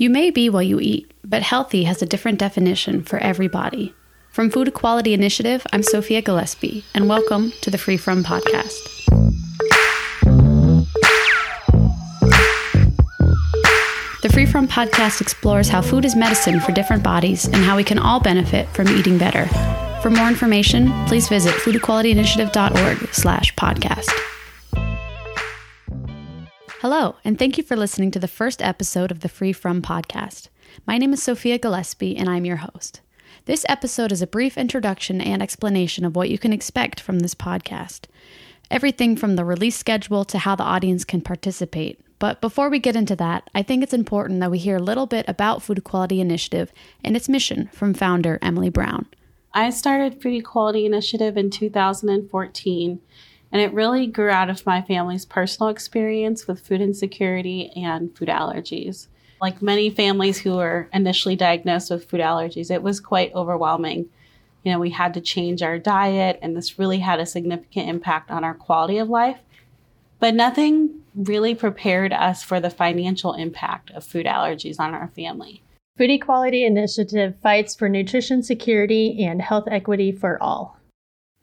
You may be what you eat, but healthy has a different definition for every body. From Food Equality Initiative, I'm Sophia Gillespie, and welcome to the Free From Podcast. The Free From Podcast explores how food is medicine for different bodies and how we can all benefit from eating better. For more information, please visit foodequalityinitiative.org slash podcast. Hello, and thank you for listening to the first episode of the Free From podcast. My name is Sophia Gillespie, and I'm your host. This episode is a brief introduction and explanation of what you can expect from this podcast. Everything from the release schedule to how the audience can participate. But before we get into that, I think it's important that we hear a little bit about Food Equality Initiative and its mission from founder Emily Brown. I started Food Equality Initiative in 2014 and it really grew out of my family's personal experience with food insecurity and food allergies. Like many families who were initially diagnosed with food allergies, it was quite overwhelming. You know, we had to change our diet, and this really had a significant impact on our quality of life. But nothing really prepared us for the financial impact of food allergies on our family. Food Equality Initiative fights for nutrition security and health equity for all.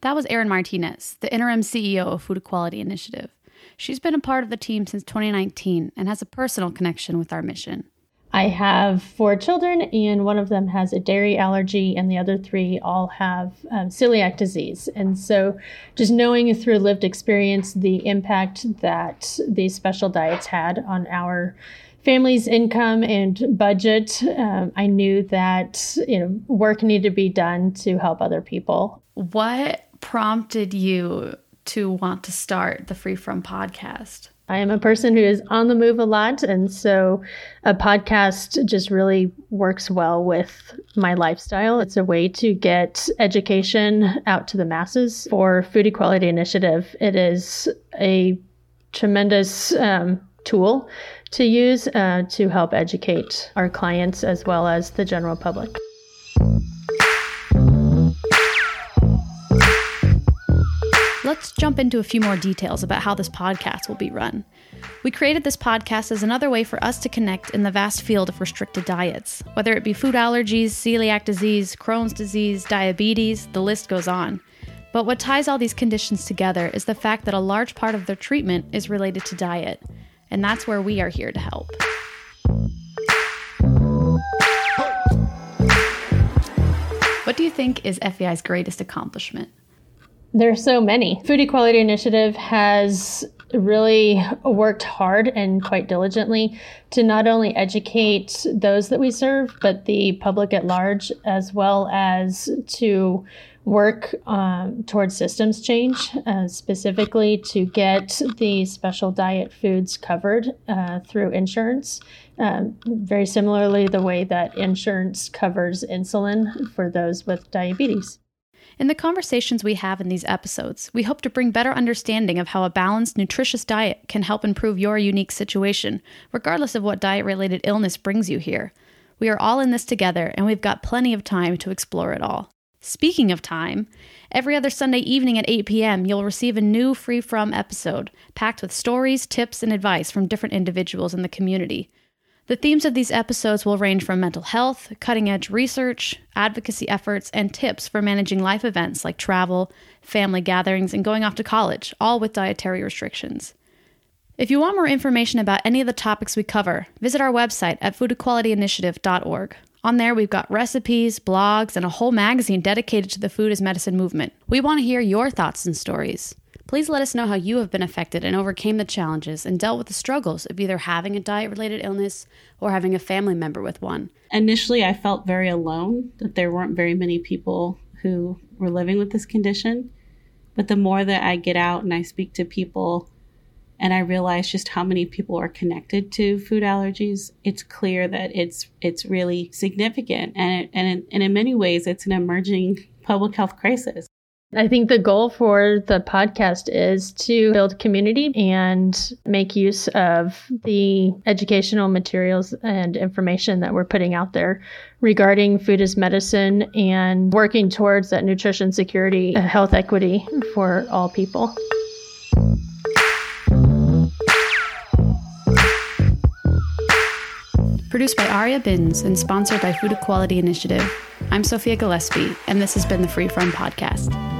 That was Erin Martinez, the interim CEO of Food Equality Initiative. She's been a part of the team since 2019 and has a personal connection with our mission. I have four children, and one of them has a dairy allergy, and the other three all have um, celiac disease. And so, just knowing through lived experience the impact that these special diets had on our family's income and budget, um, I knew that you know work needed to be done to help other people. What prompted you to want to start the Free From podcast? I am a person who is on the move a lot. And so a podcast just really works well with my lifestyle. It's a way to get education out to the masses for Food Equality Initiative. It is a tremendous um, tool to use uh, to help educate our clients as well as the general public. Let's jump into a few more details about how this podcast will be run. We created this podcast as another way for us to connect in the vast field of restricted diets, whether it be food allergies, celiac disease, Crohn's disease, diabetes, the list goes on. But what ties all these conditions together is the fact that a large part of their treatment is related to diet, and that's where we are here to help. What do you think is FEI's greatest accomplishment? There's so many. Food Equality Initiative has really worked hard and quite diligently to not only educate those that we serve, but the public at large, as well as to work um, towards systems change, uh, specifically to get the special diet foods covered uh, through insurance. Um, very similarly, the way that insurance covers insulin for those with diabetes. In the conversations we have in these episodes, we hope to bring better understanding of how a balanced, nutritious diet can help improve your unique situation, regardless of what diet related illness brings you here. We are all in this together, and we've got plenty of time to explore it all. Speaking of time, every other Sunday evening at 8 p.m., you'll receive a new Free From episode packed with stories, tips, and advice from different individuals in the community. The themes of these episodes will range from mental health, cutting edge research, advocacy efforts, and tips for managing life events like travel, family gatherings, and going off to college, all with dietary restrictions. If you want more information about any of the topics we cover, visit our website at foodequalityinitiative.org. On there, we've got recipes, blogs, and a whole magazine dedicated to the food as medicine movement. We want to hear your thoughts and stories. Please let us know how you have been affected and overcame the challenges and dealt with the struggles of either having a diet related illness or having a family member with one. Initially, I felt very alone, that there weren't very many people who were living with this condition. But the more that I get out and I speak to people and I realize just how many people are connected to food allergies, it's clear that it's it's really significant and it, and, and in many ways it's an emerging public health crisis. I think the goal for the podcast is to build community and make use of the educational materials and information that we're putting out there regarding food as medicine and working towards that nutrition security, health equity for all people. Produced by Aria Bins and sponsored by Food Equality Initiative. I'm Sophia Gillespie, and this has been the Free From Podcast.